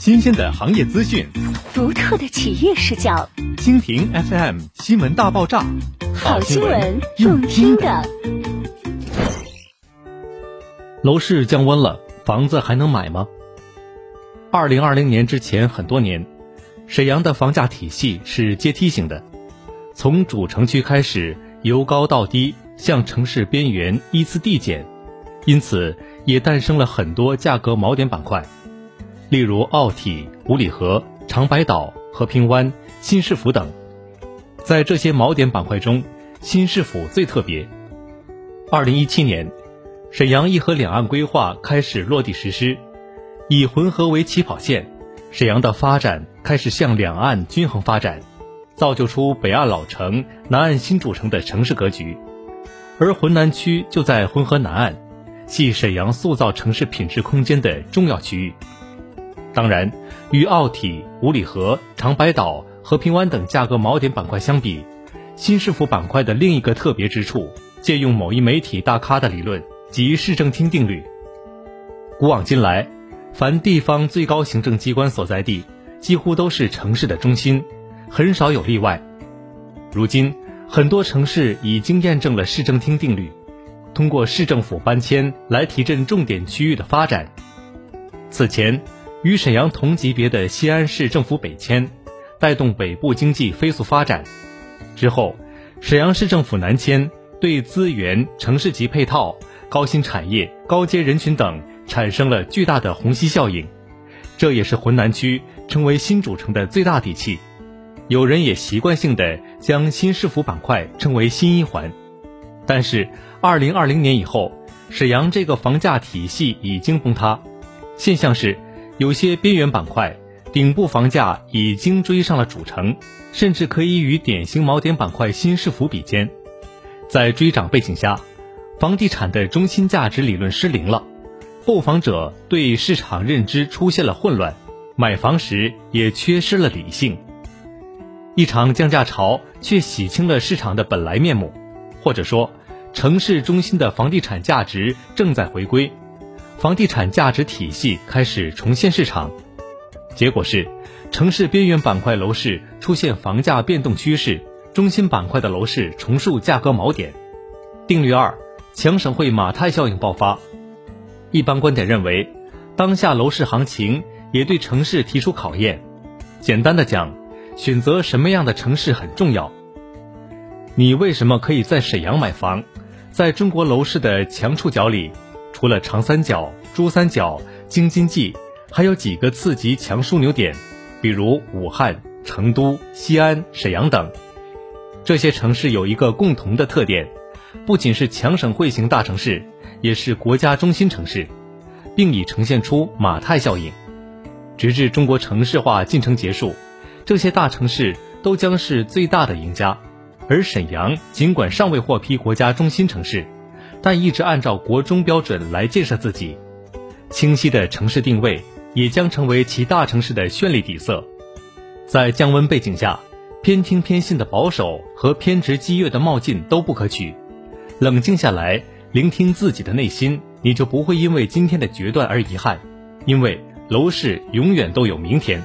新鲜的行业资讯，独特的企业视角。蜻蜓 FM 新闻大爆炸，好新闻，用听的。楼市降温了，房子还能买吗？二零二零年之前很多年，沈阳的房价体系是阶梯型的，从主城区开始由高到低，向城市边缘依次递减，因此也诞生了很多价格锚点板块。例如奥体、五里河、长白岛、和平湾、新市府等，在这些锚点板块中，新市府最特别。二零一七年，沈阳一河两岸规划开始落地实施，以浑河为起跑线，沈阳的发展开始向两岸均衡发展，造就出北岸老城、南岸新主城的城市格局。而浑南区就在浑河南岸，系沈阳塑造城市品质空间的重要区域。当然，与奥体、五里河、长白岛、和平湾等价格锚点板块相比，新市府板块的另一个特别之处，借用某一媒体大咖的理论，即市政厅定律。古往今来，凡地方最高行政机关所在地，几乎都是城市的中心，很少有例外。如今，很多城市已经验证了市政厅定律，通过市政府搬迁来提振重点区域的发展。此前。与沈阳同级别的西安市政府北迁，带动北部经济飞速发展。之后，沈阳市政府南迁，对资源、城市级配套、高新产业、高阶人群等产生了巨大的虹吸效应。这也是浑南区成为新主城的最大底气。有人也习惯性的将新市府板块称为新一环。但是，二零二零年以后，沈阳这个房价体系已经崩塌。现象是。有些边缘板块顶部房价已经追上了主城，甚至可以与典型锚点板块新市府比肩。在追涨背景下，房地产的中心价值理论失灵了，购房者对市场认知出现了混乱，买房时也缺失了理性。一场降价潮却洗清了市场的本来面目，或者说，城市中心的房地产价值正在回归。房地产价值体系开始重现市场，结果是城市边缘板块楼市出现房价变动趋势，中心板块的楼市重塑价格锚点。定律二：强省会马太效应爆发。一般观点认为，当下楼市行情也对城市提出考验。简单的讲，选择什么样的城市很重要。你为什么可以在沈阳买房？在中国楼市的强触角里。除了长三角、珠三角、京津冀，还有几个次级强枢纽点，比如武汉、成都、西安、沈阳等。这些城市有一个共同的特点，不仅是强省会型大城市，也是国家中心城市，并已呈现出马太效应。直至中国城市化进程结束，这些大城市都将是最大的赢家。而沈阳尽管尚未获批国家中心城市。但一直按照国中标准来建设自己，清晰的城市定位也将成为其大城市的绚丽底色。在降温背景下，偏听偏信的保守和偏执激越的冒进都不可取。冷静下来，聆听自己的内心，你就不会因为今天的决断而遗憾，因为楼市永远都有明天。